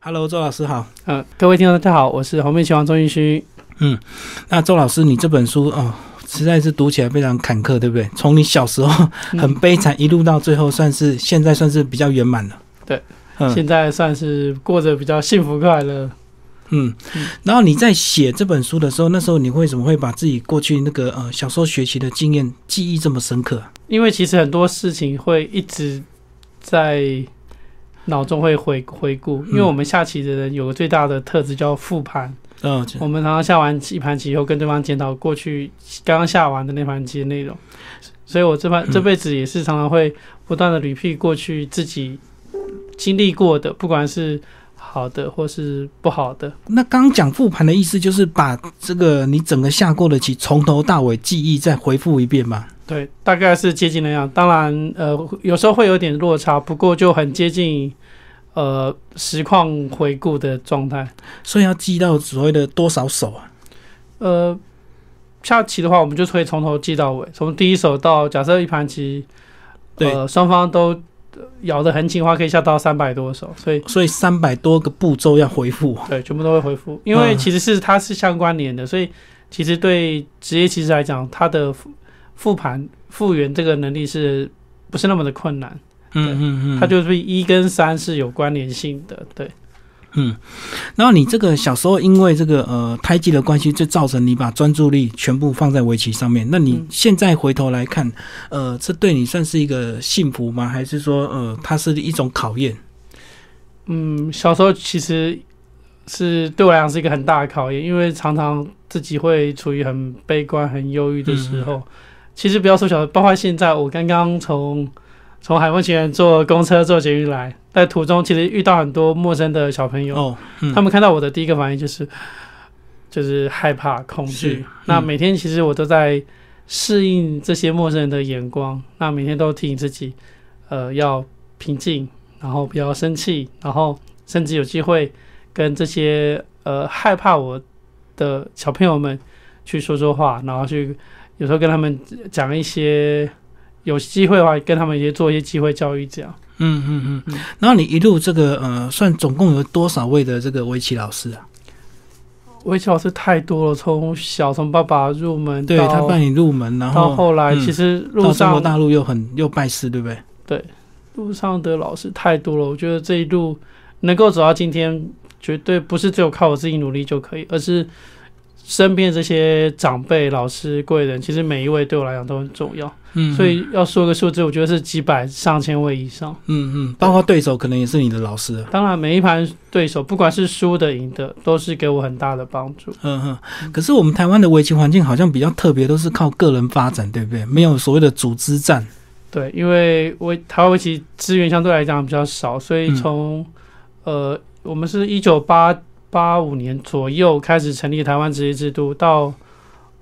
Hello，周老师好。呃，各位听众大家好，我是红面拳王钟玉勋。嗯，那周老师，你这本书哦，实在是读起来非常坎坷，对不对？从你小时候很悲惨，一路到最后，算是现在算是比较圆满了。对，嗯现在算是过着比较幸福快乐。嗯。然后你在写这本书的时候，那时候你为什么会把自己过去那个呃小时候学习的经验记忆这么深刻？因为其实很多事情会一直在脑中会回回顾，因为我们下棋的人有个最大的特质叫复盘。嗯、我们常常下完一盘棋以后，跟对方检讨过去刚刚下完的那盘棋的内容，所以我这盘嗯这辈子也是常常会不断的 repeat 过去自己经历过的，不管是好的或是不好的。那刚刚讲复盘的意思，就是把这个你整个下过的棋从头到尾记忆再回复一遍嘛？对，大概是接近那样。当然，呃，有时候会有点落差，不过就很接近呃实况回顾的状态。所以要记到所谓的多少手啊？呃，下棋的话，我们就可以从头记到尾，从第一手到假设一盘棋，对呃，双方都咬得很紧的话，可以下到三百多手，所以所以三百多个步骤要回复。对，全部都会回复，因为嗯其实是它是相关联的，所以其实对职业棋士来讲，它的复复盘复原这个能力是不是那么的困难？嗯嗯嗯，它就是一跟三是有关联性的，对。嗯，然后你这个小时候因为这个呃胎记的关系，就造成你把专注力全部放在围棋上面。那你嗯现在回头来看，呃，这对你算是一个幸福吗？还是说呃，它是一种考验？嗯，小时候其实是对我来讲是一个很大的考验，因为常常自己会处于很悲观、很忧郁的时候。其实不要说小包括现在，我刚刚从从海丰奇园坐公车、坐捷运来，在途中其实遇到很多陌生的小朋友，哦，嗯、他们看到我的第一个反应就是就是害怕、恐是惧。那嗯每天其实我都在适应这些陌生人的眼光，那每天都提醒自己，呃，要平静，然后不要生气，然后甚至有机会跟这些呃害怕我的小朋友们去说说话，然后去有时候跟他们讲一些。有机会的话，跟他们也做一些机会教育，这样。嗯嗯嗯嗯。然后你一路这个呃，算总共有多少位的这个围棋老师啊？围棋老师太多了，从小从爸爸入门对他帮你入门，然后到后来，嗯其实到路中国上大陆又很又拜师，对不对？路上的老师太多了，我觉得这一路能够走到今天，绝对不是只有靠我自己努力就可以，而是身边这些长辈、老师、贵人，其实每一位对我来讲都很重要。嗯，所以要说个数字，我觉得是几百、上千位以上。嗯嗯，包括对手可能也是你的老师啊。当然，每一盘对手，不管是输的、赢的，都是给我很大的帮助。嗯哼，可是我们台湾的围棋环境好像比较特别，都是靠个人发展，对不对？没有所谓的组织战。对，因为围台湾围棋资源相对来讲比较少，所以嗯从、呃，我们是一九八八五年左右开始成立台湾职业制度，到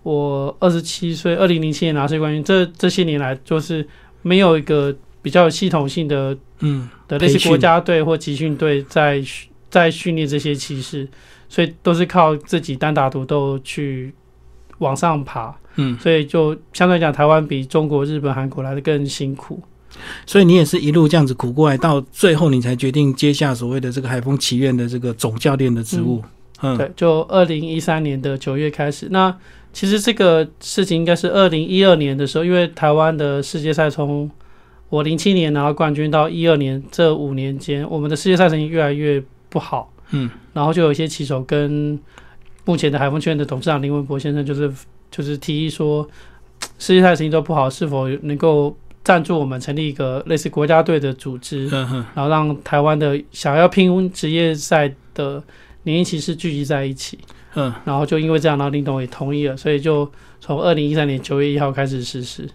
我二十七岁，二零零七年拿世界冠军，这这些年来就是没有一个比较有系统性的嗯的类似国家队或集训队在在训练这些骑士，所以都是靠自己单打独斗去往上爬，嗯，所以就相对来讲，台湾比中国、日本、韩国来的更辛苦。所以你也是一路这样子苦过来，到最后你才决定接下所谓的这个海风棋院的这个总教练的职务。嗯，对，就二零一三年的九月开始。那其实这个事情应该是二零一二年的时候，因为台湾的世界赛从我零七年拿到冠军到一二年这五年间，我们的世界赛成绩越来越不好。嗯，然后就有一些棋手跟目前的海丰圈的董事长林文博先生，就是就是提议说，世界赛成绩都不好，是否能够赞助我们成立一个类似国家队的组织？嗯，然后让台湾的想要拼职业赛的年轻骑士聚集在一起，嗯，然后就因为这样，然后林董也同意了，所以就从二零一三年九月一号开始实施。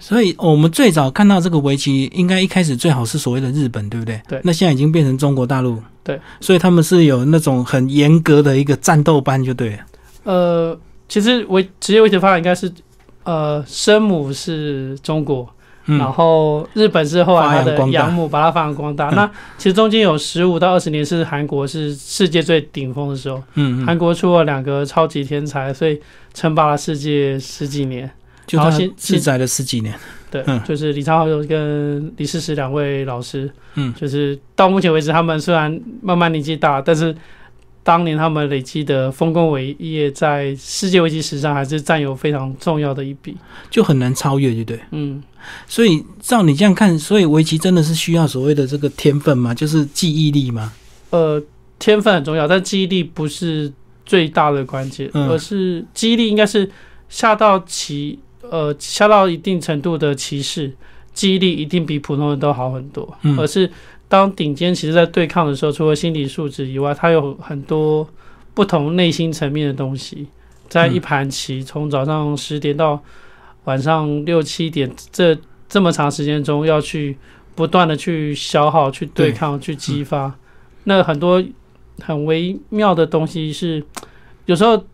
所以我们最早看到这个围棋，应该一开始最好是所谓的日本，对不对？对那现在已经变成中国大陆。对。所以他们是有那种很严格的一个战斗班，就对了。呃，其实围职业围棋发展应该是，呃，生母是中国，然嗯，后日本是后来它的养母把它发扬光大。嗯那其实中间有十五到二十年是韩国是世界最顶峰的时候，嗯嗯，韩国出了两个超级天才，所以称霸了世界十几年。就他然后现自在了十几年。对，嗯就是李昌镐跟李世石两位老师，嗯就是到目前为止，他们虽然慢慢年纪大，但是当年他们累积的丰功伟业，在世界围棋史上还是占有非常重要的一笔。就很难超越，对不对？嗯，所以照你这样看，所以围棋真的是需要所谓的这个天分吗？就是记忆力吗？呃，天分很重要，但记忆力不是最大的关键，嗯而是记忆力应该是下到棋，呃，下到一定程度的棋士，记忆力一定比普通人都好很多。嗯而是当顶尖其实在对抗的时候，除了心理素质以外，他有很多不同内心层面的东西，在一盘棋从早上十点到晚上六七点这这么长时间中，要去不断的去消耗、去对抗、去激发，那很多很微妙的东西是有时候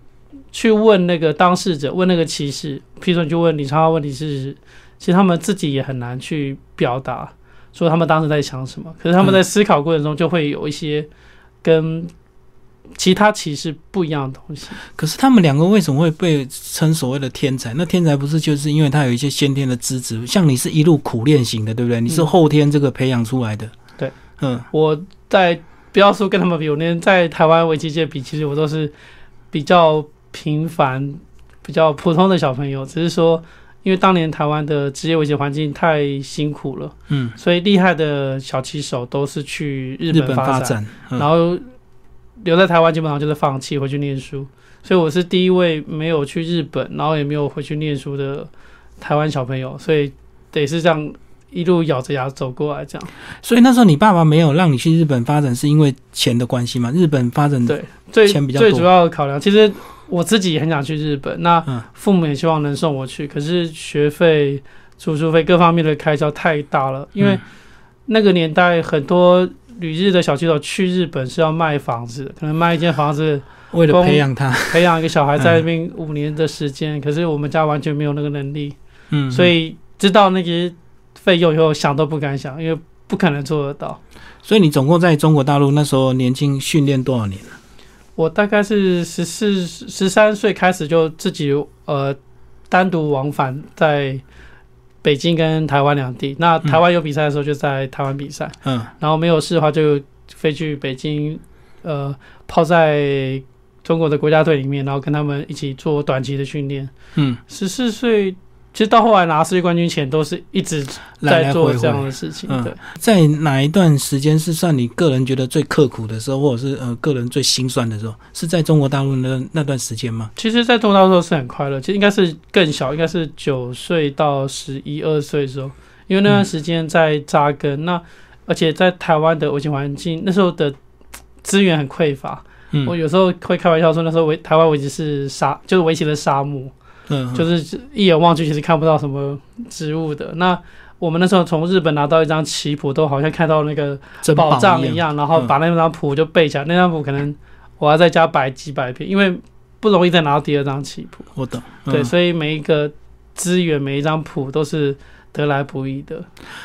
去问那个当事者，问那个骑士，譬如说你就问李昌镐问题是，其实他们自己也很难去表达，说他们当时在想什么。可是他们在思考过程中就会有一些跟其他骑士不一样的东西。可是他们两个为什么会被称所谓的天才？那天才不是就是因为他有一些先天的资质，像你是一路苦练型的，对不对？你是嗯后天这个培养出来的。对，嗯，我在不要说跟他们比，我连在台湾围棋界比，其实我都是比较平凡、比较普通的小朋友。只是说，因为当年台湾的职业围棋环境太辛苦了，嗯，所以厉害的小棋手都是去日日本发展，嗯然后留在台湾基本上就是放弃回去念书。所以我是第一位没有去日本，然后也没有回去念书的台湾小朋友，所以得是这样一路咬着牙走过来这样。所以那时候你爸爸没有让你去日本发展，是因为钱的关系吗？日本发展对最钱比较主要的考量，其实我自己也很想去日本，那嗯。父母也希望能送我去，可是学费、住宿费各方面的开销太大了，因为嗯。那个年代很多旅日的小区手去日本是要卖房子，可能卖一间房子 为了培养他，培养一个小孩在那边五年的时间，可是我们家完全没有那个能力，嗯，所以知道那些费用以后想都不敢想，因为不可能做得到。所以你总共在中国大陆那时候年轻训练多少年了？我大概是十四、十三岁开始就自己呃单独往返在北京跟台湾两地。那台湾有比赛的时候就在台湾比赛，嗯然后没有事的话就飞去北京，呃，泡在中国的国家队里面，然后跟他们一起做短期的训练。嗯，十四岁，其实到后来拿世界冠军前都是一直在做这样。的事情。嗯对，在哪一段时间是算你个人觉得最刻苦的时候，或者是呃个人最心酸的时候？是在中国大陆那那段时间吗？其实，在中国大陆的时候是很快乐，其实应该是更小，应该是九岁到十一二岁的时候，因为那段时间在扎根。那而且在台湾的围棋环境，那时候的资源很匮乏。嗯我有时候会开玩笑说，那时候围台湾围棋是沙，就是围棋的沙漠，嗯，就是一眼望去其实看不到什么植物的。那我们那时候从日本拿到一张棋谱，都好像看到那个宝藏一一。样，然后把那张谱就背起来。那张谱可能我要在家摆几百遍，因为不容易再拿到第二张棋谱。我懂。对，嗯所以每一个资源、每一张谱都是得来不易的。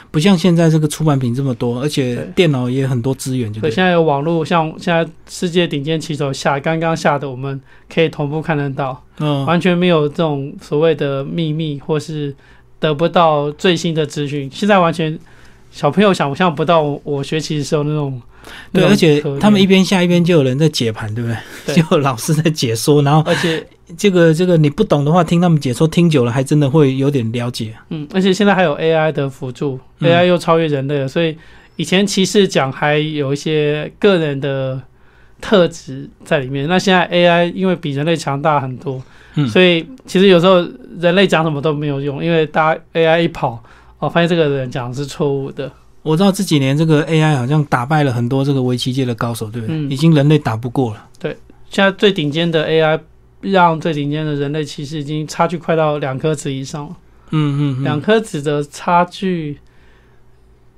不像现在这个出版品这么多，而且电脑也很多资源，就对，对。现在有网络，像现在世界顶尖棋手下刚刚下的，我们可以同步看得到，嗯，完全没有这种所谓的秘密或是得不到最新的资讯。现在完全小朋友想象不到我我学习的时候那种。对，而且他们一边下一边就有人在解盘，对不对？对 就有老师在解说，然后而且这个这个你不懂的话，听他们解说，听久了还真的会有点了解。嗯，而且现在还有 AI 的辅助、嗯 a i 又超越人类了，所以以前骑士讲还有一些个人的特质在里面，那现在 AI 因为比人类强大很多，嗯所以其实有时候人类讲什么都没有用，因为大家 AI 一跑，哦，发现这个人讲的是错误的，我知道这几年这个 AI 好像打败了很多这个围棋界的高手，对不对？嗯已经人类打不过了。对现在最顶尖的 AI 让最顶尖的人类其实已经差距快到两颗子以上了，嗯嗯嗯，两颗子的差距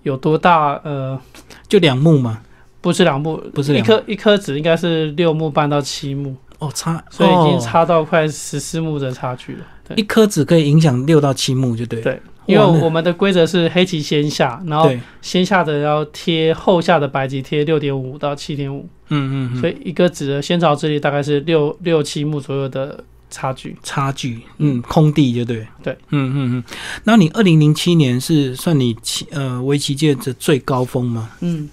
有多大？呃。就两目嘛。不是两目，不是两一颗一颗子应该是六目半到七目，哦，差，所以已经哦差到快十四目的差距了。对一颗子可以影响六到七目，就对了。对因为我们的规则是黑棋先下，然后，先下的要贴后下的白棋贴六点五到七点五，嗯嗯嗯，所以一个子的先兆之力大概是六六七目左右的差距。差距，嗯，空地就对，对，嗯嗯嗯。那你二零零七年是算你棋呃围棋界的最高峰吗？嗯，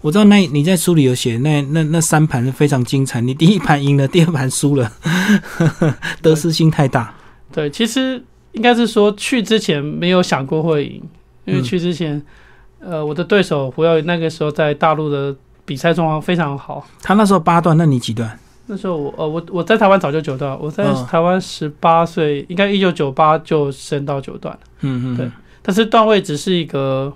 我知道那你在书里有写，那那那三盘是非常精彩，你第一盘赢了，第二盘输了，得失心太大。对，其实应该是说去之前没有想过会赢，因为嗯去之前，呃，我的对手胡耀宇那个时候在大陆的比赛状况非常好。他那时候八段，那你几段？那时候我呃我我在台湾早就九段，我在嗯台湾十八岁，应该一九九八就升到九段。嗯嗯，对但是段位只是一个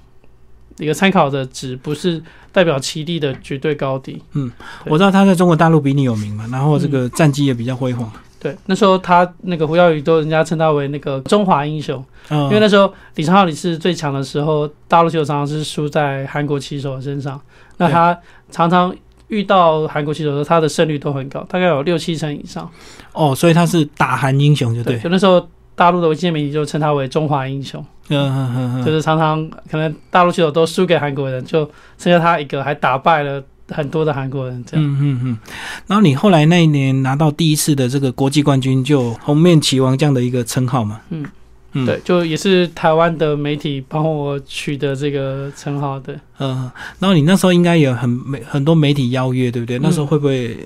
一个参考的值，不是代表棋力的绝对高低。嗯我知道他在中国大陆比你有名嘛，然后这个战绩也比较辉煌。对，那时候他那个胡耀宇都人家称他为那个中华英雄，嗯，因为那时候李昌镐李是最强的时候，大陆棋手常常是输在韩国棋手身上。那他常常遇到韩国棋手的时候，他的胜率都很高，大概有六七成以上。哦，所以他是打韩英雄，就对。就那时候大陆的一些媒体就称他为中华英雄，嗯嗯嗯嗯，就是常常可能大陆棋手都输给韩国人，就剩下他一个，还打败了很多的韩国人，这样。嗯嗯嗯。然后你后来那一年拿到第一次的这个国际冠军，就红面棋王这样的一个称号嘛。嗯嗯，对，就也是台湾的媒体帮我取得这个称号的。嗯，然后你那时候应该有很媒很多媒体邀约，对不对？嗯那时候会不会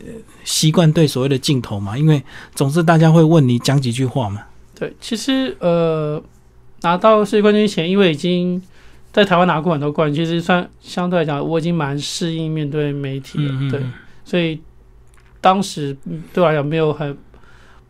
习惯对所谓的镜头嘛？因为总是大家会问你讲几句话嘛。对，其实呃，拿到世界冠军前，因为已经在台湾拿过很多冠军，其实算相对来讲，我已经蛮适应面对媒体了。对，嗯嗯嗯所以当时嗯对我来讲没有很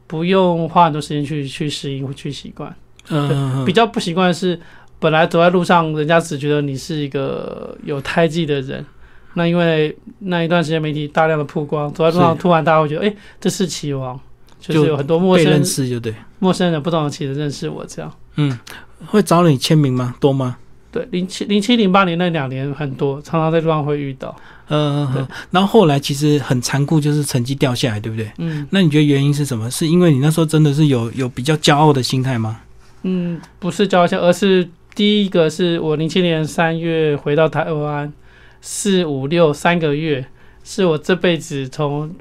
不用花很多时间去去适应或去习惯。嗯比较不习惯的是，本来走在路上，人家只觉得你是一个有胎记的人。那因为那一段时间媒体大量的曝光，走在路上突然大家会觉得，哎、这是棋王，就是有很多陌生人认识就对。陌生人不懂的棋的认识我这样。嗯，会找你签名吗？多吗？对，零七零七零八年那两年很多，常常在路上会遇到。嗯、对嗯，然后后来其实很残酷，就是成绩掉下来，对不对？嗯那你觉得原因是什么？是因为你那时候真的是有有比较骄傲的心态吗？嗯，不是交一而是第一个是我零七年三月回到台湾，四五六三个月，是我这辈子从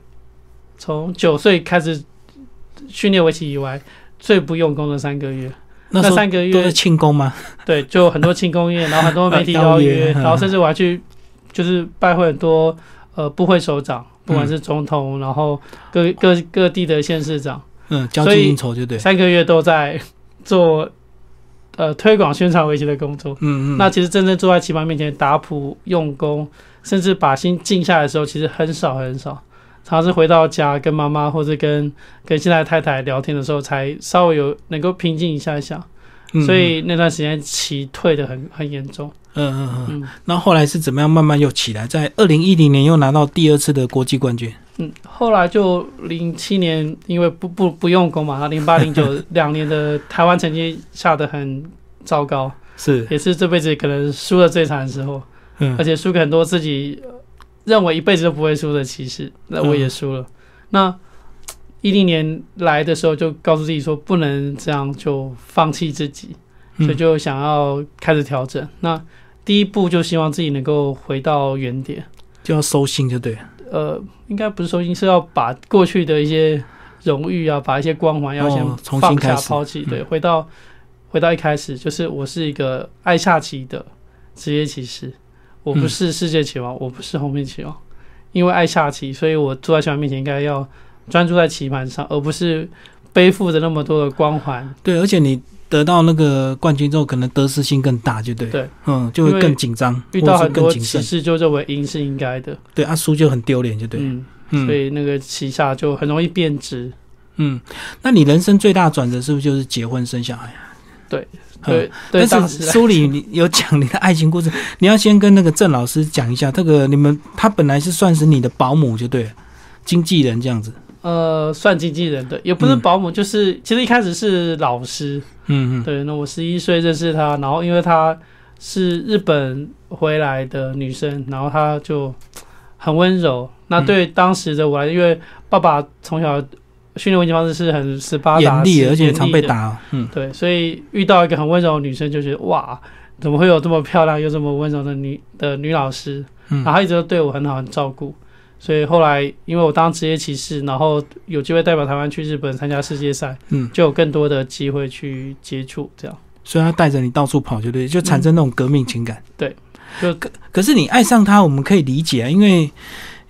从九岁开始训练围棋以外最不用功的三个月。那三个月都是庆功吗？对，就很多庆功宴，然后很多媒体邀邀约 然后甚至我还去就是拜会很多呃部会首长，不管是总统，然后各各各地的县市长，嗯，交际应酬就对。三个月都在做呃推广宣传围棋的工作。嗯嗯，那其实真正坐在棋盘面前打谱用功，甚至把心静下来的时候，其实很少很少。常常是回到家跟妈妈或者跟跟现在的太太聊天的时候，才稍微有能够平静一下下。嗯所以那段时间棋退的很很严重。嗯嗯嗯，嗯那后来是怎么样慢慢又起来？在二零一零年又拿到第二次的国际冠军。嗯，后来就零七年，因为不不不用功嘛，零八零九 两年的台湾成绩下得很糟糕，是，也是这辈子可能输的最惨的时候。嗯而且输给很多自己呃认为一辈子都不会输的骑士，那我也输了。那一零年来的时候，就告诉自己说不能这样就放弃自己，嗯。所以就想要开始调整。那第一步就希望自己能够回到原点，就要收心就对。呃，应该不是收心，是要把过去的一些荣誉啊，把一些光环要先哦重新始下抛弃，嗯。对，回到回到一开始，就是我是一个爱下棋的职业棋士，我不嗯是世界棋王，我不是红面棋王，因为爱下棋，所以我坐在棋盘面前应该要专注在棋盘上，而不是背负着那么多的光环。对，而且你得到那个冠军之后，可能得失心更大，就对。对，嗯，就会更紧张，遇到很多棋。士就认为赢是应该的，对，啊，输就很丢脸，就对。嗯，嗯所以那个棋下就很容易变质。嗯，那你人生最大转折是不是就是结婚生小孩？对嗯 对但是书里你有讲你的爱情故事，你要先跟那个郑老师讲一下，这个你们他本来是算是你的保姆就对了，经纪人这样子。呃，算经纪人对，也不是嗯保姆，就是其实一开始是老师，嗯嗯对。那我十一岁认识他，然后因为她是日本回来的女生，然后她就很温柔。那嗯对当时的我来，因为爸爸从小训练围棋方式是很斯巴达严厉，而且常被打。嗯对，所以遇到一个很温柔的女生，就觉得哇，怎么会有这么漂亮又这么温柔的女的女老师？嗯然后她一直都对我很好，很照顾，所以后来因为我当职业骑士，然后有机会代表台湾去日本参加世界赛，嗯，就有更多的机会去接触，这样所以他带着你到处跑，就对，就产生那种革命情感。对就可可是你爱上他，我们可以理解啊，因为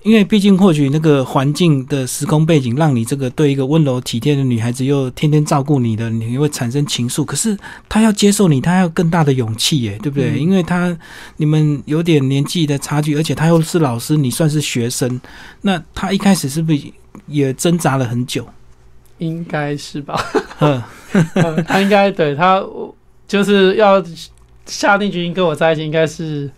因为毕竟或许那个环境的时空背景，让你这个对一个温柔体贴的女孩子，又天天照顾你的，你会产生情愫。可是她要接受你，她要更大的勇气耶，对不对？嗯因为她你们有点年纪的差距，而且她又是老师，你算是学生，那她一开始是不是也挣扎了很久？应该是吧？嗯嗯他应该对他就是要下定决心跟我在一起，应该是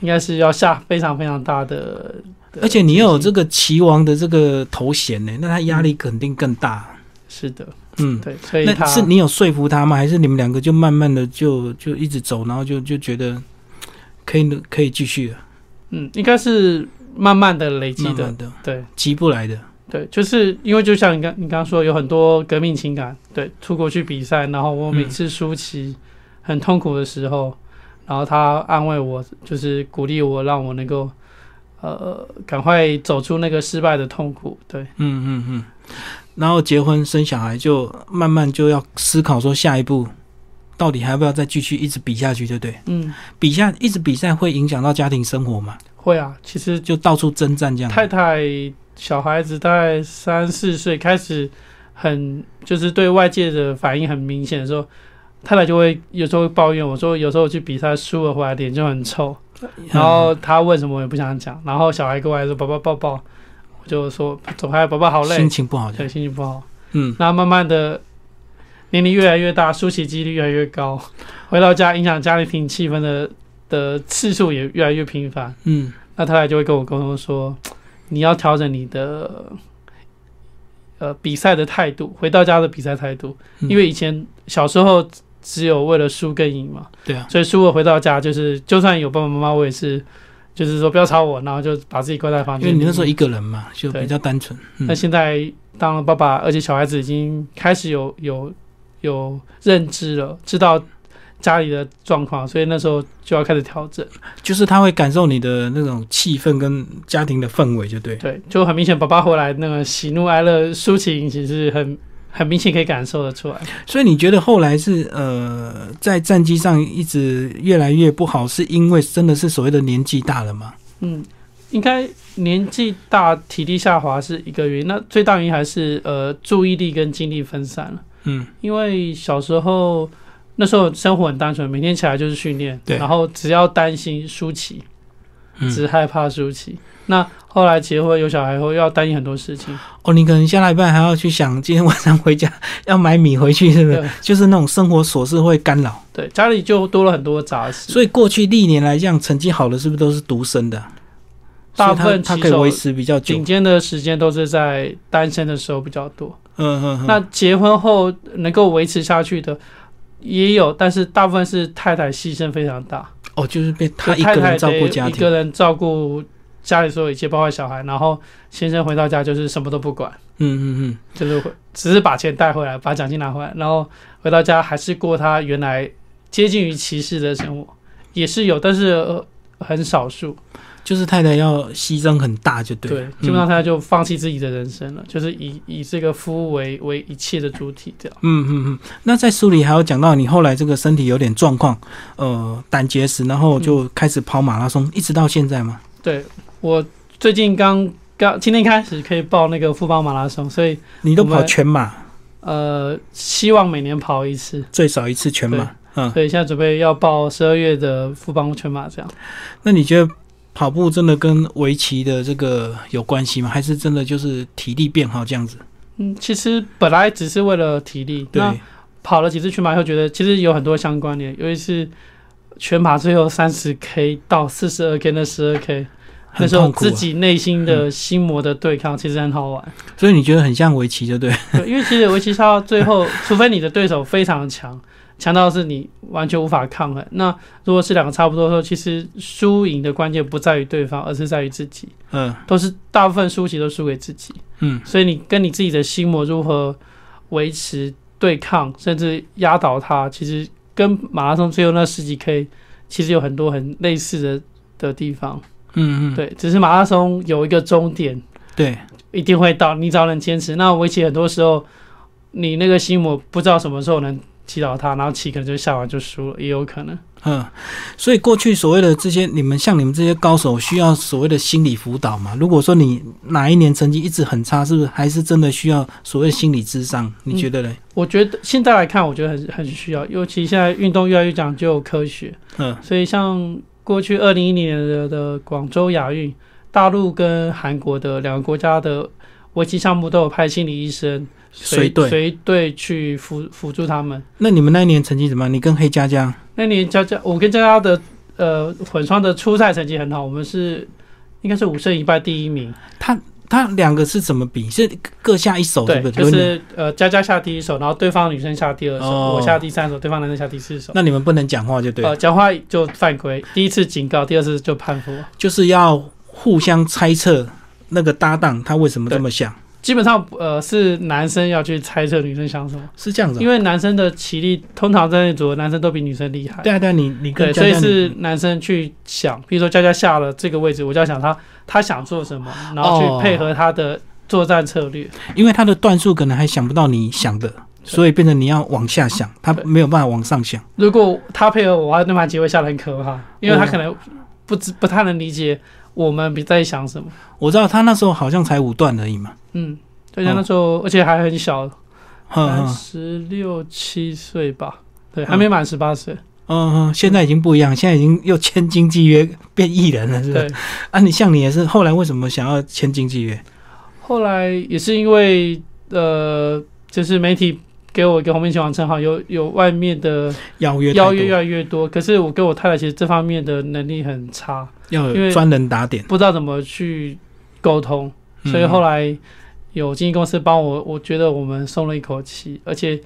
应该是要下非常非常大，的而且你又有这个棋王的这个头衔呢，那他压力肯定更大。是的，嗯，对，所以那是你有说服他吗？还是你们两个就慢慢的就就一直走，然后就就觉得可以可以继续了，嗯，应该是慢慢的累积的对急不来的。对，就是因为就像你刚你刚刚说，有很多革命情感，对，出国去比赛，然后我每次输棋很痛苦的时候，然后他安慰我，就是鼓励我，让我能够呃赶快走出那个失败的痛苦，对，嗯嗯嗯。然后结婚生小孩，就慢慢就要思考说下一步到底还要不要再继续一直比下去，对不对？嗯，比下一直比赛会影响到家庭生活嘛？会啊，其实就到处征战这样。太太小孩子大概三四岁开始很就是对外界的反应很明显的时候，太太就会有时候会抱怨我说，有时候我去比赛输了回来脸就很臭，然后他问什么我也不想讲，然后小孩过来说宝宝抱抱，我就说走开，宝宝好累。心，情不好对，心情不好。嗯。那慢慢的年龄越来越大，输棋几率越来越高，回到家影响家庭气氛的的次数也越来越频繁。嗯。那他来就会跟我沟通说，你要调整你的呃比赛的态度，回到家的比赛态度，嗯。因为以前小时候只有为了输跟赢嘛，对啊，所以输了回到家就是，就算有爸爸妈妈，我也是就是说不要吵我，然后就把自己关在房因间里。为你那时候一个人嘛，就比较单纯。嗯那现在当了爸爸，而且小孩子已经开始有有有认知了，知道家里的状况，所以那时候就要开始调整。就是他会感受你的那种气氛跟家庭的氛围，就对。对，就很明显，爸爸回来那个喜怒哀乐、抒情，其实很很明显可以感受得出来。所以你觉得后来是呃，在战绩上一直越来越不好，是因为真的是所谓的年纪大了吗？嗯，应该年纪大、体力下滑是一个原因，那最大原因还是呃注意力跟精力分散了。嗯因为小时候那时候生活很单纯，每天起来就是训练，对然后只要担心输棋，只嗯。害怕输棋。那后来结婚有小孩后，又要担心很多事情，哦，你可能下来一半还要去想今天晚上回家要买米回去，是不是？就是那种生活琐事会干扰。对，家里就多了很多杂事。所以过去历年来讲，成绩好的是不是都是独生的啊？大部分他他可以维持比较久顶。尖的时间都是在单身的时候比较多。嗯嗯嗯。那结婚后能够维持下去的也有，但是大部分是太太牺牲非常大，哦，就是被他一个人照顾家庭一个。人照顾家里所有一切，包括小孩，然后先生回到家就是什么都不管，嗯嗯嗯。就是会只是把钱带回来，把奖金拿回来，然后回到家还是过他原来接近于骑士的生活，也是有，但是、呃、很少数。就是太太要牺牲很大，就对。对，嗯基本上他就放弃自己的人生了，就是以以这个服务为为一切的主体这样。嗯嗯嗯，那在书里还有讲到你后来这个身体有点状况，呃，胆结石，然后就开始跑马拉松，一直到现在吗？对我最近刚刚今天开始可以报那个富邦马拉松，所以你都跑全马，呃希望每年跑一次。最少一次全马。嗯，所以现在准备要报十二月的富邦全马这样。那你觉得跑步真的跟围棋的这个有关系吗？还是真的就是体力变好这样子？嗯，其实本来只是为了体力，对，那跑了几次全马以后，觉得其实有很多相关联，尤其是全马最后三十 K 到四十二 K 那十二 K，那时候。自己内心的心魔的对抗，其实很好玩。所以你觉得很像围棋，就对。对，因为其实围棋到最后，除非你的对手非常强，强到是你完全无法抗衡。那如果是两个差不多的时候，其实输赢的关键不在于对方，而是在于自己。嗯都是大部分输棋都输给自己，嗯所以你跟你自己的心魔如何维持对抗，甚至压倒他，其实跟马拉松最后那十几 K 其实有很多很类似的的地方。嗯嗯，对，只是马拉松有一个终点，对，一定会到，你只要能坚持。那围棋很多时候，你那个心魔不知道什么时候能击倒他，然后棋可能就下完就输了，也有可能。嗯，所以过去所谓的这些，你们像你们这些高手，需要所谓的心理辅导嘛？如果说你哪一年成绩一直很差，是不是还是真的需要所谓心理智商？你觉得嘞？我觉得现在来看，我觉得很很需要，尤其现在运动越来越讲究科学，嗯所以像过去二零一零年的的广州亚运，大陆跟韩国的两个国家的围棋项目都有派心理医生随队随队去辅辅助他们。那你们那一年成绩怎么样？你跟黑佳佳，那年佳佳，我跟佳佳的呃混双的初赛成绩很好，我们是应该是五胜一败第一名。他他两个是怎么比？是各下一手，对对，不对？就是呃佳佳下第一手，然后对方女生下第二手，哦我下第三手，对方男生下第四手。那你们不能讲话就对了，呃，讲话就犯规，第一次警告，第二次就判负。就是要互相猜测那个搭档他为什么这么想，基本上呃是男生要去猜测女生想什么，是这样子哦、因为男生的棋力通常在那组的男生都比女生厉害。对啊对啊，你你跟对，所以是男生去想，比如说佳佳下了这个位置，我就要想他他想做什么，然后哦去配合他的作战策略。你因为他的段数可能还想不到你想的，所以变成你要往下想，他没有办法往上想。如果他配合我，那盘棋会下得很可怕，因为他哦可能不知不太能理解我们比在想什么。我知道他那时候好像才五段而已嘛，嗯，对，他那时候、而且还很小，三嗯嗯十六七岁吧，对，还没满十八岁。嗯嗯，现在已经不一样，现在已经又签经纪约变艺人了，是不是？啊，你像你也是，后来为什么想要签经纪约？后来也是因为呃，就是媒体给我一个红面球王称号，有有外面的邀约邀约越来越多，可是我跟我太太其实这方面的能力很差，因为要有专人打点，不知道怎么去沟通，所以后来来有经纪公司帮我，我觉得我们松了一口气，而且。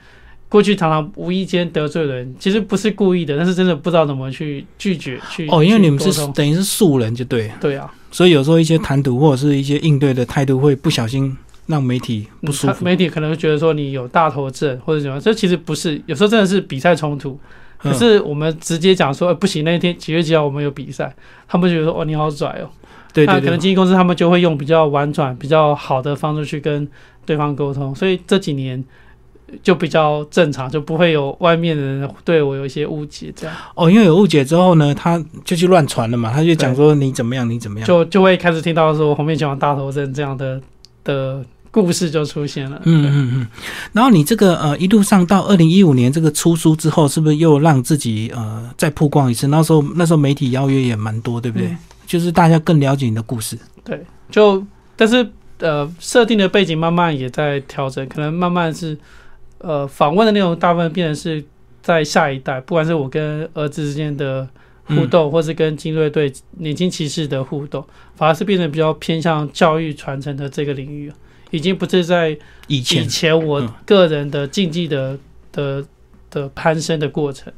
过去常常无意间得罪人，其实不是故意的，但是真的不知道怎么去拒绝去哦，因为你们是等于是素人就对了，对啊，所以有时候一些谈吐或者是一些应对的态度会不小心让媒体不舒服。嗯媒体可能会觉得说你有大头症或者怎么样，这其实不是，有时候真的是比赛冲突。可嗯是我们直接讲说，呃不行，那一天几月几号我们有比赛，他们觉得说，哦，你好拽哦。对对对，那可能经纪公司他们就会用比较婉转、比较好的方式去跟对方沟通，所以这几年就比较正常，就不会有外面的人对我有一些误解，这样哦，因为有误解之后呢，他就去乱传了嘛，他就讲说你怎么样，你怎么样。就就会开始听到说红面前王大头症这样的的故事就出现了。嗯嗯嗯，然后你这个呃一路上到二零一五年这个出书之后，是不是又让自己呃再曝光一次？那时候那时候媒体邀约也蛮多，对不对？嗯就是大家更了解你的故事。对，就但是呃，设定的背景慢慢也在调整，可能慢慢是呃访问的内容大部分变成是在下一代，不管是我跟儿子之间的互动，或是跟精锐队年轻骑士的互动，反而是变得比较偏向教育传承的这个领域，已经不是在以前以前我嗯个人的竞技的的的攀升的过程。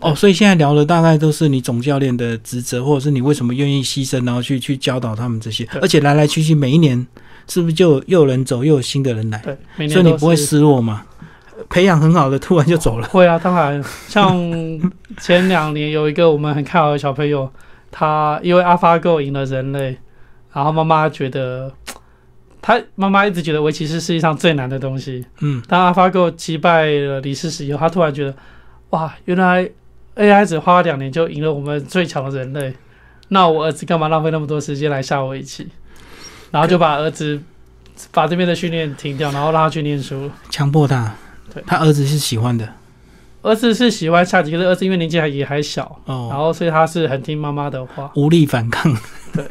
哦，所以现在聊的大概都是你总教练的职责，或者是你为什么愿意牺牲，然后去去教导他们这些，而且来来去去，每一年是不是就又有人走，又有新的人来，对，每年所以你不会失落嘛？培养很好的，突然就走了。会啊，当然，像前两年有一个我们很看好的小朋友，他因为 AlphaGo 赢了人类，然后妈妈觉得，他妈妈一直觉得围棋是世界上最难的东西。嗯，当 AlphaGo 击败了李世石以后，他突然觉得，哇，原来 AI 只花了两年就赢了我们最强的人类，那我儿子干嘛浪费那么多时间来下围棋？然后就把儿子把这边的训练停掉，然后让他去念书。强迫他对，他儿子是喜欢的儿子是喜欢下棋，可是儿子因为年纪还也还小，哦然哦，后所以他是很听妈妈的话。无力反抗。对，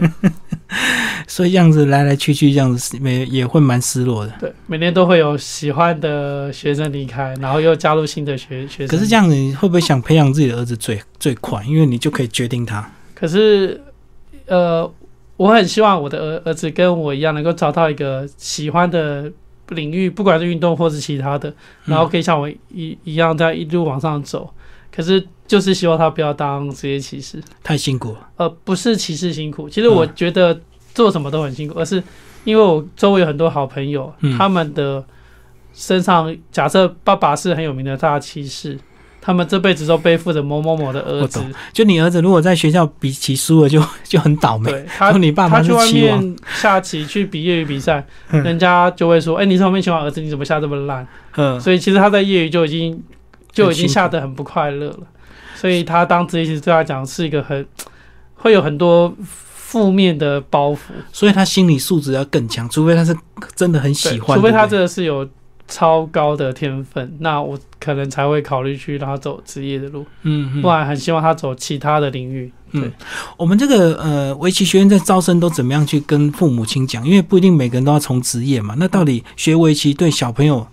所以这样子来来去去，这样子没也会蛮失落的。对，每年都会有喜欢的学生离开，然后又加入新的学学生。可是这，样子，你会不会想培养自己的儿子最最快？因为你就可以决定他。可是呃，我很希望我的儿儿子跟我一样，能够找到一个喜欢的领域，不管是运动或是其他的，然后可以像我一一样这样一路往上走。可是就是希望他不要当职业骑士。太辛苦了。呃，不是骑士辛苦，其实我嗯觉得做什么都很辛苦，而是因为我周围有很多好朋友，嗯他们的身上，假设爸爸是很有名的大骑士，他他们这辈子都背负着某某某的儿子，就你儿子如果在学校比棋输了就，就很倒霉。对他你爸妈是他去外，面下棋去比业余比赛，嗯人家就会说：“哎、你是后面棋王儿子，你怎么下这么烂？”嗯，所以其实他在业余就已经就已经下得很不快乐了。所以他当职业其实对他讲是一个很 会有很多负面的包袱。所以他心理素质要更强，除非他是真的很喜欢，除非他真的是有超高的天分，那我可能才会考虑去让他走职业的路，嗯嗯不然很希望他走其他的领域。对嗯，我们这个呃围棋学院在招生都怎么样去跟父母亲讲？因为不一定每个人都要从职业嘛。那到底学围棋对小朋友，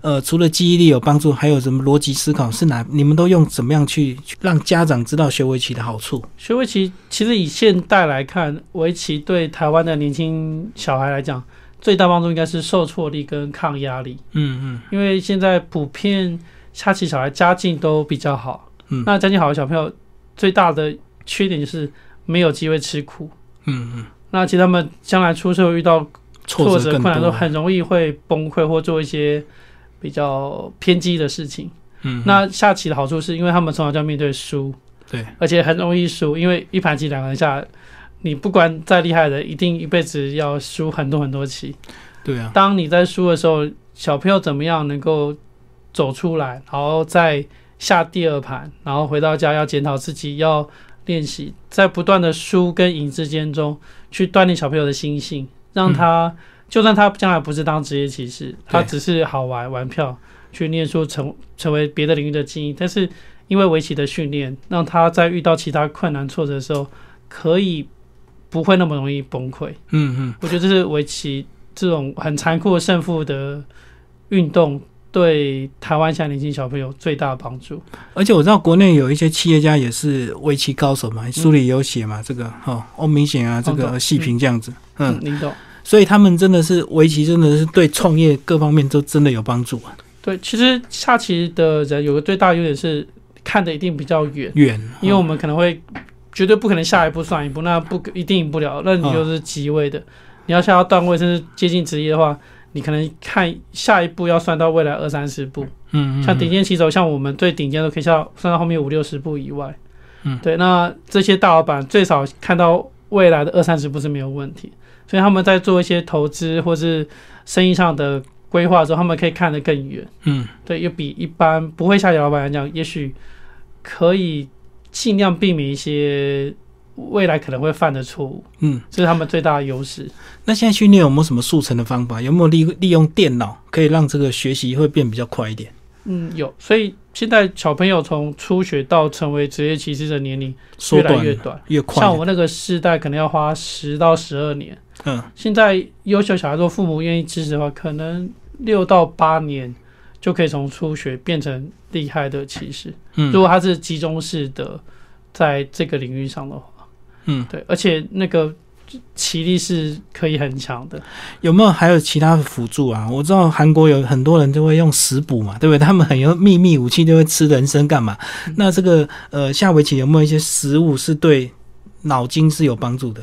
呃，除了记忆力有帮助，还有什么逻辑思考是哪？你们都用怎么样去去让家长知道学围棋的好处？学围棋其实以现代来看，围棋对台湾的年轻小孩来讲，最大帮助应该是受挫力跟抗压力。嗯嗯因为现在普遍下棋小孩家境都比较好，嗯那家境好的小朋友最大的缺点就是没有机会吃苦。嗯嗯，那其实他们将来出社会遇到挫挫折困难，都。很容易会崩溃或做一些比较偏激的事情。嗯，那下棋的好处是因为他们从小就要面对输，对，而且很容易输，因为一盘棋两个人下，你不管再厉害的，一定一辈子要输很多很多棋。对啊，当你在输的时候，小朋友怎么样能够走出来，然后再下第二盘，然后回到家要检讨自己，要练习，在不断的输跟赢之间中去锻炼小朋友的心性，让他、就算他将来不是当职业棋士，他只是好玩玩票去念书成成为别的领域的精英，但是因为围棋的训练，让他在遇到其他困难挫折的时候，可以不会那么容易崩溃。嗯嗯，我觉得这是围棋这种很残酷的胜负的运动，对台湾现在年轻小朋友最大的帮助。而且我知道国内有一些企业家也是围棋高手嘛，书里有写嘛，这个哦，欧明显啊，这个细评这样子，嗯嗯，，您懂。所以他们真的是围棋，真的是对创业各方面都真的有帮助啊，对，其实下棋的人有个最大的优点是看的一定比较远，远，因为我们可能会绝对不可能下一步算一步，那不一定赢不了，那你就是即位的。你要下到段位甚至接近职业的话，你可能看下一步要算到未来二三十步。嗯嗯，像顶尖棋手，像我们最顶尖都可以下到算到后面五六十步以外。嗯对，那这些大老板最少看到未来的二三十步是没有问题，所以他们在做一些投资或是生意上的规划的时候，他们可以看得更远。嗯对，又比一般不会下棋的老板来讲，也许可以尽量避免一些未来可能会犯的错误，嗯。这是他们最大的优势。那现在训练有没有什么速成的方法？有没有利利用电脑可以让这个学习会变比较快一点？嗯，有，所以现在小朋友从初学到成为职业棋士的年龄缩越来短越短。越快像我那个世代可能要花十到十二年，嗯现在优秀小孩，如果父母愿意支持的话，可能六到八年就可以从初学变成厉害的骑士。嗯如果他是集中式的，在这个领域上的话，嗯，对，而且那个棋力是可以很强的。有没有还有其他的辅助啊？我知道韩国有很多人就会用食补嘛，对不对？他们很有秘密武器，就会吃人参干嘛？嗯那这个呃下围棋有没有一些食物是对脑筋是有帮助的？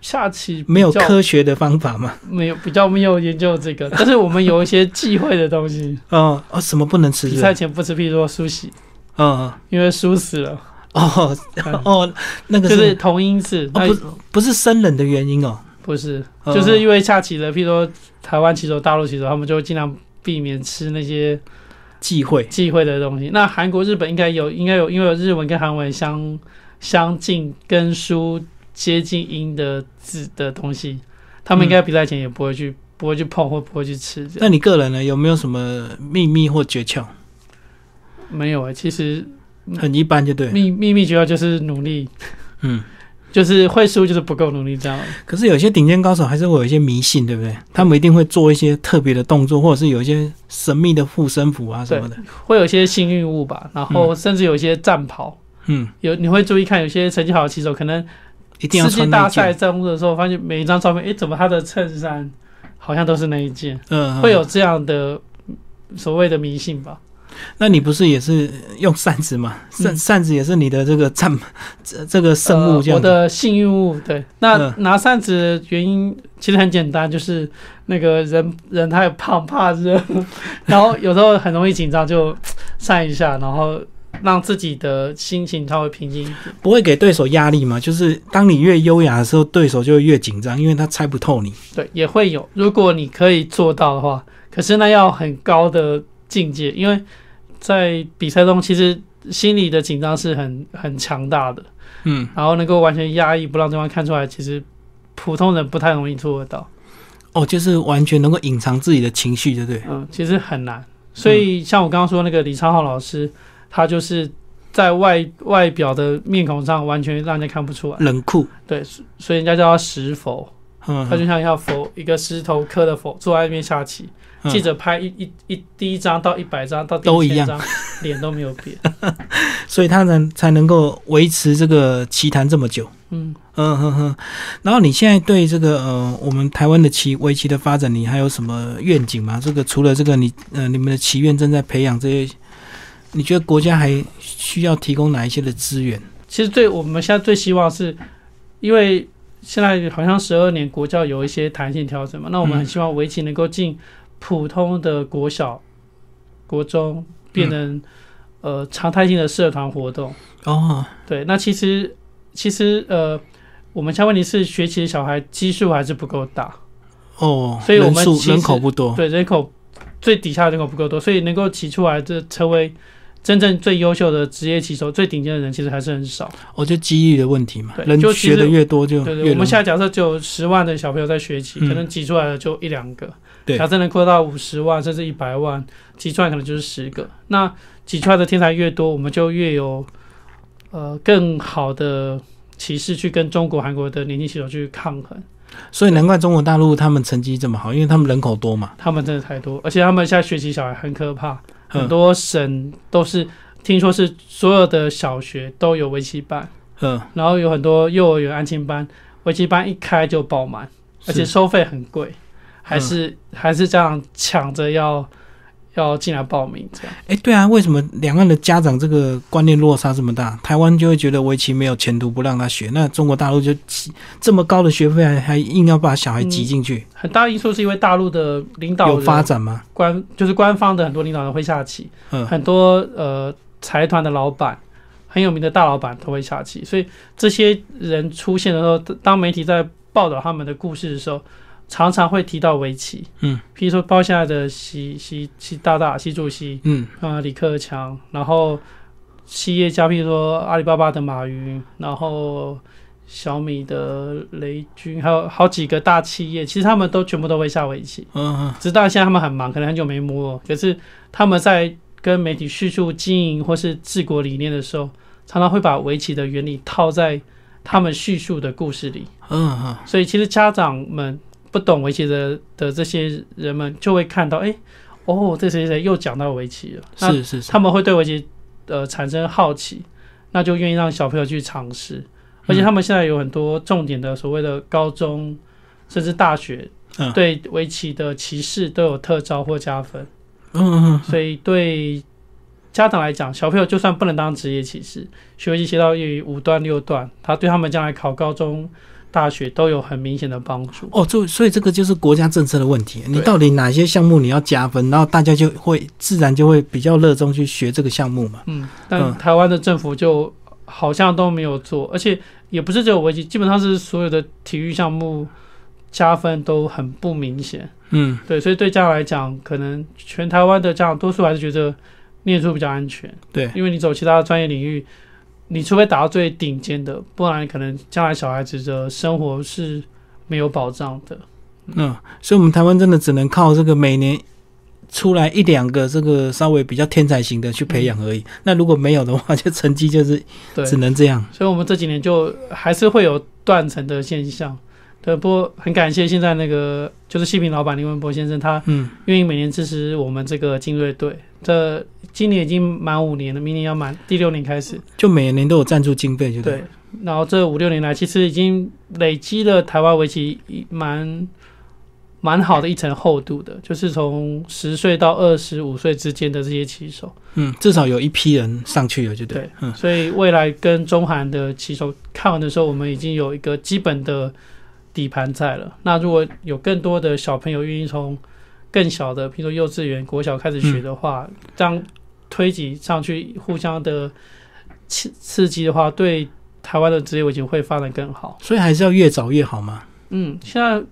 下棋没有科学的方法吗？没有比较没有研究这个，但是我们有一些忌讳的东西，哦哦，什么不能吃比？赛前不吃，譬如说苏洗，嗯因为输死了，哦哦，那个就是是同音字，哦不是不是生冷的原因哦，不是，哦。就是因为下棋的，譬如说台湾棋手、大陆棋手，他们就会尽量避免吃那些忌讳。忌讳的东西。那韩国、日本应该有，应该有，因为有日文跟韩文相相近、跟书接近音的字的东西，他们应该比赛前也不会去、不会去碰或不会去吃。那你个人呢，有没有什么秘密或诀窍？没有啊、其实很一般就对。秘秘密诀要就是努力，嗯，就是会输就是不够努力这样。可是有些顶尖高手还是会有一些迷信，对不对？他们一定会做一些特别的动作，或者是有一些神秘的护身符啊什么的。会有一些幸运物吧，然后甚至有一些战袍。嗯，有你会注意看，有些成绩好的棋手，可能一定要世界大赛件。战务的时候，发现每一张照片，诶，怎么他的衬衫好像都是那一件？嗯，会有这样的嗯所谓的迷信吧？那你不是也是用扇子吗？扇、嗯扇子也是你的这个战这这个圣物这样我的幸运物，对。那嗯拿扇子的原因其实很简单，就是那个人人太胖怕热，然后有时候很容易紧张，就扇一下，然后让自己的心情稍微平静一点。不会给对手压力吗？就是当你越优雅的时候，对手就会越紧张，因为他猜不透你。对，也会有。如果你可以做到的话，可是那要很高的境界，因为在比赛中，其实心里的紧张是很很强大的，嗯，然后能够完全压抑，不让对方看出来，其实普通人不太容易做得到。哦，就是完全能够隐藏自己的情绪，对不对？嗯，其实很难。所以像我刚刚说那个李昌浩老师，他就是在外外表的面孔上完全让人家看不出来。冷酷，对，所以人家叫他石佛，嗯，他就像一条佛，一个石头刻的佛，坐在那边下棋。嗯记者拍一一一第一张到一百张到第都一样千张，脸都没有变。所以他能才能够维持这个棋坛这么久。嗯，嗯哼哼，然后你现在对这个呃，我们台湾的棋围棋的发展，你还有什么愿景吗？这个除了这个你呃，你们的棋院正在培养这些，你觉得国家还需要提供哪一些的资源？其实最我们现在最希望是，因为现在好像十二年国教有一些弹性调整嘛，那我们很希望围棋能够进普通的国小、国中，变成、呃常态性的社团活动。哦，对，那其实其实呃，我们现在问题是学习的小孩基数还是不够大，哦，所以我们人人口不多，对人口最底下的人口不够多，所以能够起出来的成为真正最优秀的职业棋手、最顶尖的人，其实还是很少。哦，就机遇的问题嘛，对人就学的越多就对对，我们现在假设只有十万的小朋友在学棋，嗯可能挤出来的就一两个。对假设能扩到五十万甚至一百万，挤出来可能就是十个。那挤出来的天才越多，我们就越有呃更好的棋士去跟中国、韩国的年轻棋手去抗衡。所以难怪中国大陆他们成绩这么好，因为他们人口多嘛。他们真的太多，而且他们现在学习小孩很可怕，很嗯。多省都是听说是所有的小学都有围棋班，嗯，然后有很多幼儿园安亲班，围棋班一开就爆满。而且收费很贵，还是、还是这样抢着要要进来报名这样。哎，对啊，为什么两岸的家长这个观念落差这么大？台湾就会觉得围棋没有前途，不让他学；那中国大陆就挤这么高的学费还，还硬要把小孩挤进去，很大因素是因为大陆的领导有人发展吗？官就是官方的很多领导人会下棋，嗯很多呃财团的老板。很有名的大老板都会下棋，所以这些人出现的时候，当媒体在报道他们的故事的时候，常常会提到围棋。嗯，譬如说包括现在的习习习大大、习主席，嗯啊，李克强，然后企业家，譬如说阿里巴巴的马云，然后小米的雷军，还有好几个大企业，其实他们都全部都会下围棋。嗯嗯，直到现在他们很忙，可能很久没摸了，可是他们在跟媒体叙述经营或是治国理念的时候，常常会把围棋的原理套在他们叙述的故事里。嗯嗯，所以其实家长们不懂围棋的的这些人们，就会看到，哎、哦，这谁谁谁又讲到围棋了，是是是，他们会对围棋呃产生好奇，那就愿意让小朋友去尝试。而且他们现在有很多重点的所谓的高中甚至大学，嗯。对围棋的棋士都有特招或加分。嗯嗯嗯，所以对家长来讲，小朋友就算不能当职业棋士，学习棋学到业余五段六段，他对他们将来考高中、大学都有很明显的帮助。哦，就所以这个就是国家政策的问题，你到底哪些项目你要加分，然后大家就会自然就会比较热衷去学这个项目嘛。嗯，但嗯台湾的政府就好像都没有做，而且也不是只有围棋，基本上是所有的体育项目加分都很不明显。嗯，对，所以对家长来讲，可能全台湾的家长多数还是觉得念书比较安全。对，因为你走其他的专业领域，你除非打到最顶尖的，不然可能将来小孩子的生活是没有保障的。嗯，所以我们台湾真的只能靠这个每年出来一两个这个稍微比较天才型的去培养而已。那如果没有的话，就成绩就是对，只能这样。所以我们这几年就还是会有断层的现象。对，不过很感谢现在那个就是细品老板林文博先生，他嗯，愿意每年支持我们这个精锐队。这今年已经满五年了，明年要满第六年开始。就每年都有赞助经费，就对，然后这五六年来，其实已经累积了台湾围棋一蛮蛮好的一层厚度的，就是从十岁到二十五岁之间的这些棋手。嗯，至少有一批人上去了，就对。对嗯所以未来跟中韩的棋手看完的时候，我们已经有一个基本的底盘在了。那如果有更多的小朋友愿意从更小的，譬如说幼稚园、国小开始学的话，这样推挤上去，互相的刺刺激的话，对台湾的职业围棋会发展更好。所以还是要越早越好嘛。嗯，现在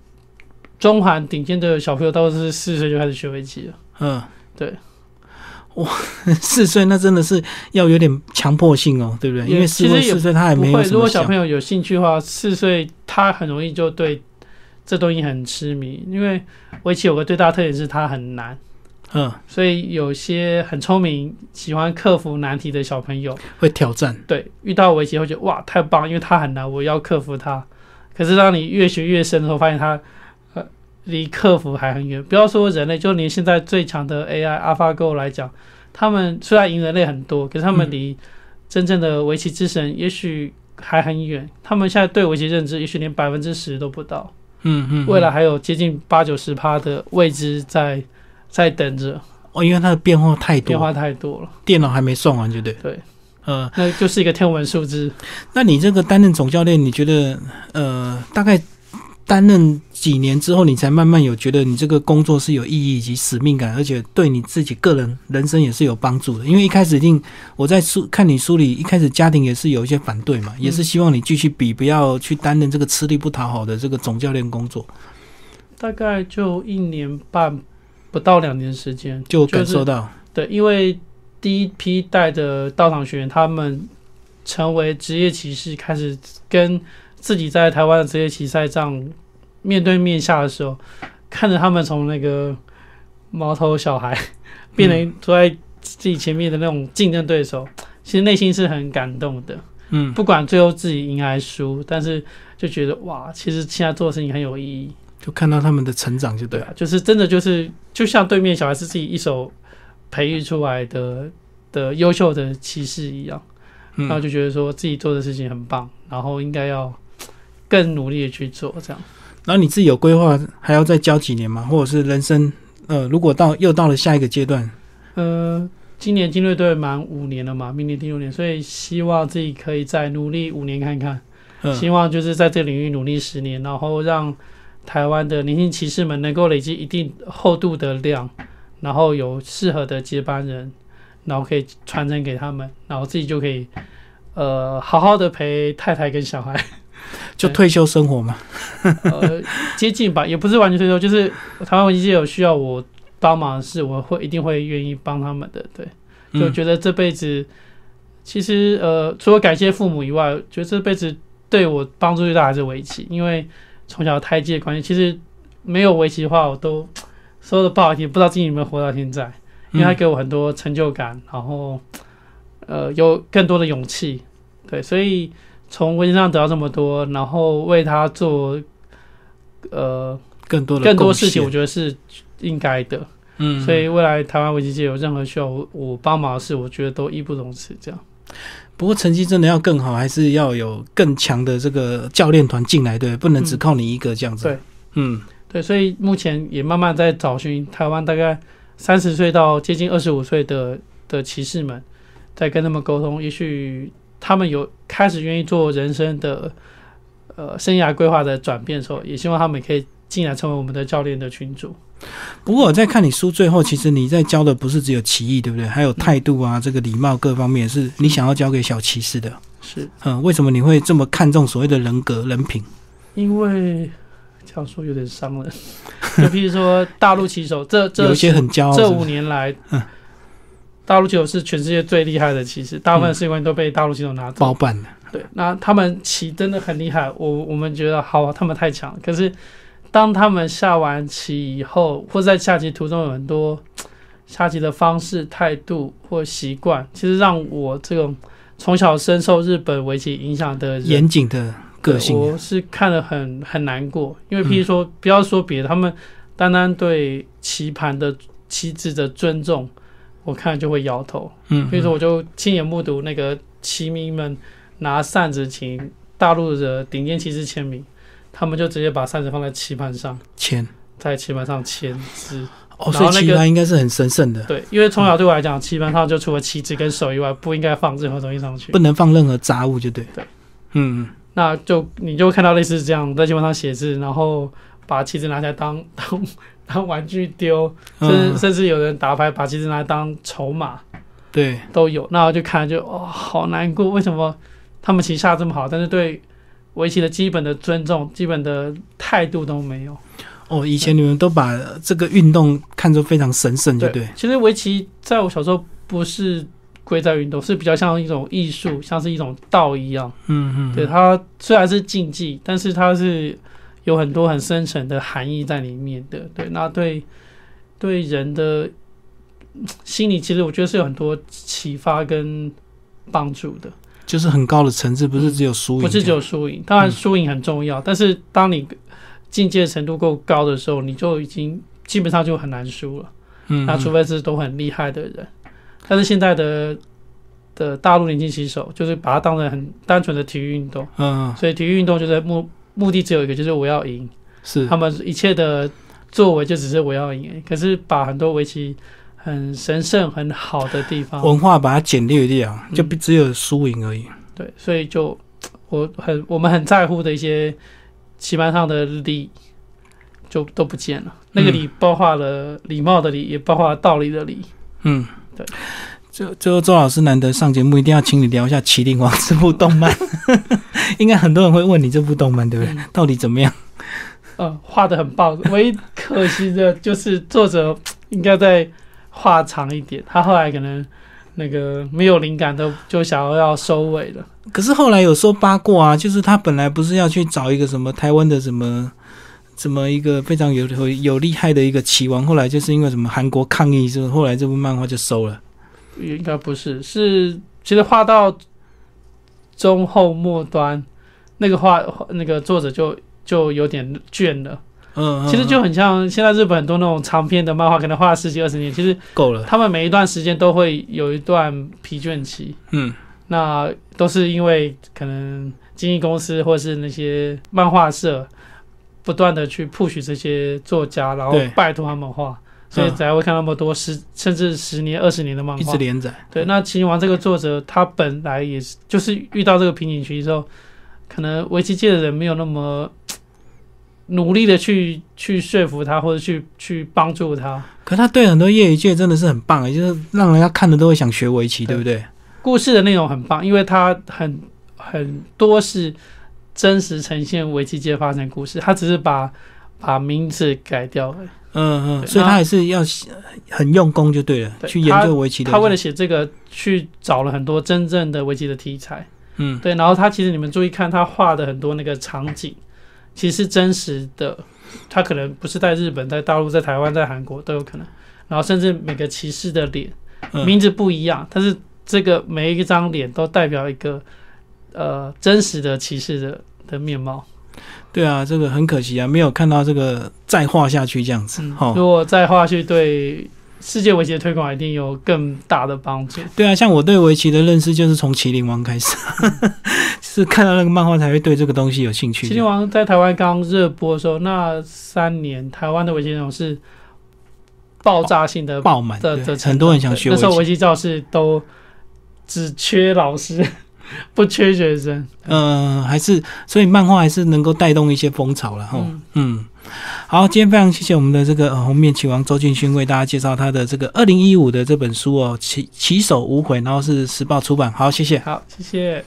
中韩顶尖的小朋友都是四岁就开始学围棋了。嗯，对。哇，四岁那真的是要有点强迫性哦，对不对？因为四岁四岁他还没有如果小朋友有兴趣的话，四岁他很容易就对这东西很痴迷。因为围棋有个最大特点是它很难，嗯，所以有些很聪明、喜欢克服难题的小朋友，会挑战。对遇到围棋会觉得哇太棒，因为它很难，我要克服它。可是当你越学越深的时候，发现它呃离克服还很远。不要说人类，就连现在最强的 AI AlphaGo 来讲，他们虽然赢人类很多，可是他们嗯离真正的围棋之神也许还很远。他们现在对围棋认知，也许连百分之十都不到。嗯嗯，未来还有接近八九十趴的未知在在等着，哦，因为它的变化太多，变化太多了，电脑还没算完，就对。对，呃，那就是一个天文数字。那你这个担任总教练，你觉得呃，大概担任几年之后，你才慢慢有觉得你这个工作是有意义以及使命感，而且对你自己个人人生也是有帮助的。因为一开始一定我在书看你书里，一开始家庭也是有一些反对嘛，也是希望你继续比，不要去担任这个吃力不讨好的这个总教练工作，大概就一年半不到两年时间，就感受到，对，因为第一批带的道场学员，他们成为职业骑士，开始跟自己在台湾的职业棋赛上面对面下的时候，看着他们从那个毛头小孩 变成坐在自己前面的那种竞争对手，其实内心是很感动的。嗯，不管最后自己赢还是输，但是就觉得哇，其实现在做的事情很有意义。就看到他们的成长，就对了。就是真的就是就像对面小孩是自己一手培育出来的的优秀的骑士一样，然后嗯，就觉得说自己做的事情很棒，然后应该要更努力的去做，这样。然后你自己有规划还要再教几年吗？或者是人生呃，如果到又到了下一个阶段，呃，今年金队队满五年了嘛，明年第六年，所以希望自己可以再努力五年看看，嗯，希望就是在这个领域努力十年，然后让台湾的年轻骑士们能够累积一定厚度的量，然后有适合的接班人，然后可以传承给他们，然后自己就可以呃好好的陪太太跟小孩，就退休生活嘛。呃接近吧，也不是完全退休，就是台湾文机界有需要我帮忙的事，我会一定会愿意帮他们的，对。就嗯觉得这辈子，其实呃，除了感谢父母以外，觉得这辈子对我帮助最大还是围棋，因为从小胎记的关系，其实没有围棋的话，我都说的不好听，不知道自己有没有活到现在，因为它嗯给我很多成就感，然后呃，有更多的勇气，对，所以从围棋上得到这么多，然后为他做呃更多的更多事情，我觉得是应该的。嗯，所以未来台湾围棋界有任何需要我我帮忙的事，我觉得都义不容辞。这样，不过成绩真的要更好，还是要有更强的这个教练团进来，对，不能只靠你一个这样子。对，嗯对，所以目前也慢慢在找寻台湾大概三十岁到接近二十五岁的的骑士们，在跟他们沟通，也许他们有开始愿意做人生的呃生涯规划的转变的时候，也希望他们也可以进来成为我们的教练的群主。不过我在看你书最后，其实你在教的不是只有棋艺，对不对？还有态度啊，这个礼貌各方面是你想要教给小骑士的。是嗯，为什么你会这么看重所谓的人格人品？因为这样说有点伤人，就譬如说大陆棋手，这这有些很骄傲这五年来嗯，大陆棋手是全世界最厉害的棋士，大部分世界冠军都被大陆棋手拿走。包办的。对，那他们棋真的很厉害，我我们觉得好，他们太强了。可是当他们下完棋以后，或在下棋途中有很多下棋的方式、态度或习惯，其实让我这种从小深受日本围棋影响的人，严谨的个性。我是看了很很难过，因为譬如说，不要说别的，他们单单对棋盘的棋子的尊重，我看了就会摇头。嗯，比如说，我就亲眼目睹那个棋迷们拿扇子请大陆的顶尖棋士签名，他们就直接把扇子放在棋盘上，签，在棋盘上签字。哦，所以棋盘应该是很神圣的，对，因为从小对我来讲，棋盘上就除了棋子跟手以外，不应该放任何东西上去不。能放任何杂物，就对。对，嗯，那就你就会看到类似这样在棋盘上写字，然后把棋子拿起来当 当当玩具丢，甚至、嗯，甚至有人打牌把棋子拿来当筹码对，都有。那我就看就哦，好难过，为什么他们棋下这么好，但是对围棋的基本的尊重、基本的态度都没有。哦，以前你们都把这个运动看作非常神圣，就对。其实围棋在我小时候不是贵在运动，是比较像一种艺术，像是一种道一样。嗯嗯，对，它虽然是竞技，但是它是有很多很深层的含义在里面的。对，那对对人的嗯心理，其实我觉得是有很多启发跟帮助的，就是很高的层次，不是只有输赢，不是只有输赢。当然嗯输赢很重要，但是当你境界程度够高的时候，你就已经基本上就很难输了。嗯，那除非是都很厉害的人，但是现在的的大陆年轻棋手就是把它当成很单纯的体育运动，嗯，嗯所以体育运动就是目目的只有一个，就是我要赢，是他们一切的作为就只是我要赢。可是把很多围棋很神圣很好的地方，文化把它简略掉，嗯就不只有输赢而已。对，所以就 我很我们很在乎的一些棋盘上的礼。就都不见了，那个嗯礼包括了礼貌的礼，也包括了道理的理。嗯，对。最最后，周老师难得上节目，一定要请你聊一下《麒麟王》这部动漫。应该很多人会问你这部动漫，对不对？嗯到底怎么样？呃，画的很棒，唯一可惜的就是作者 应该再画长一点，他后来可能那个没有灵感，都就想要要收尾了。可是后来有说八卦啊，就是他本来不是要去找一个什么台湾的什么。什么一个非常有有有厉害的一个棋王，后来就是因为什么韩国抗议，就后后来这部漫画就收了。应该不是，是其实画到中后末端，那个画那个作者就就有点倦了。嗯，嗯其实就嗯很像现在日本很多那种长篇的漫画，可能画了十几二十年，其实够了。他们每一段时间都会有一段疲倦期。嗯那都是因为可能经纪公司或是那些漫画社不断的去 push 这些作家，然后拜托他们画，所以嗯才会看那么多十甚至十年、二十年的漫画一直。连载。对，那《秦王》这个作者，他本来也是就是遇到这个瓶颈期之后，可能围棋界的人没有那么努力的去去说服他，或者去去帮助他。可他对很多业余界真的是很棒，就是让人家看的都会想学围棋，对不对？故事的内容很棒，因为他很很多是真实呈现围棋界发生故事，他只是把把名字改掉而已。嗯嗯，所以他还是要很用功就对了，对去研究围棋的。他为了写这个，去找了很多真正的围棋的题材。嗯对，然后他其实你们注意看，他画的很多那个场景，其实是真实的。他可能不是在日本、在大陆、在台湾、在韩国都有可能。然后甚至每个骑士的脸嗯名字不一样，但是这个每一张脸都代表一个呃真实的骑士的的面貌。对啊，这个很可惜啊，没有看到这个再画下去这样子。嗯，哦，如果再画下去，对世界围棋的推广一定有更大的帮助。对啊，像我对围棋的认识就是从《麒麟王》开始，是看到那个漫画才会对这个东西有兴趣。麒麟王在台湾刚热播的时候，那三年台湾的围棋内容是爆炸性的爆满，的很多人想学那时候围。棋教室都只缺老师，不缺学生。嗯，还是所以漫画还是能够带动一些风潮了哈。嗯，嗯，好，今天非常谢谢我们的这个呃红面棋王周俊勋为大家介绍他的这个二零一五的这本书哦，棋棋手无悔，然后是时报出版。好，谢谢。好，谢谢。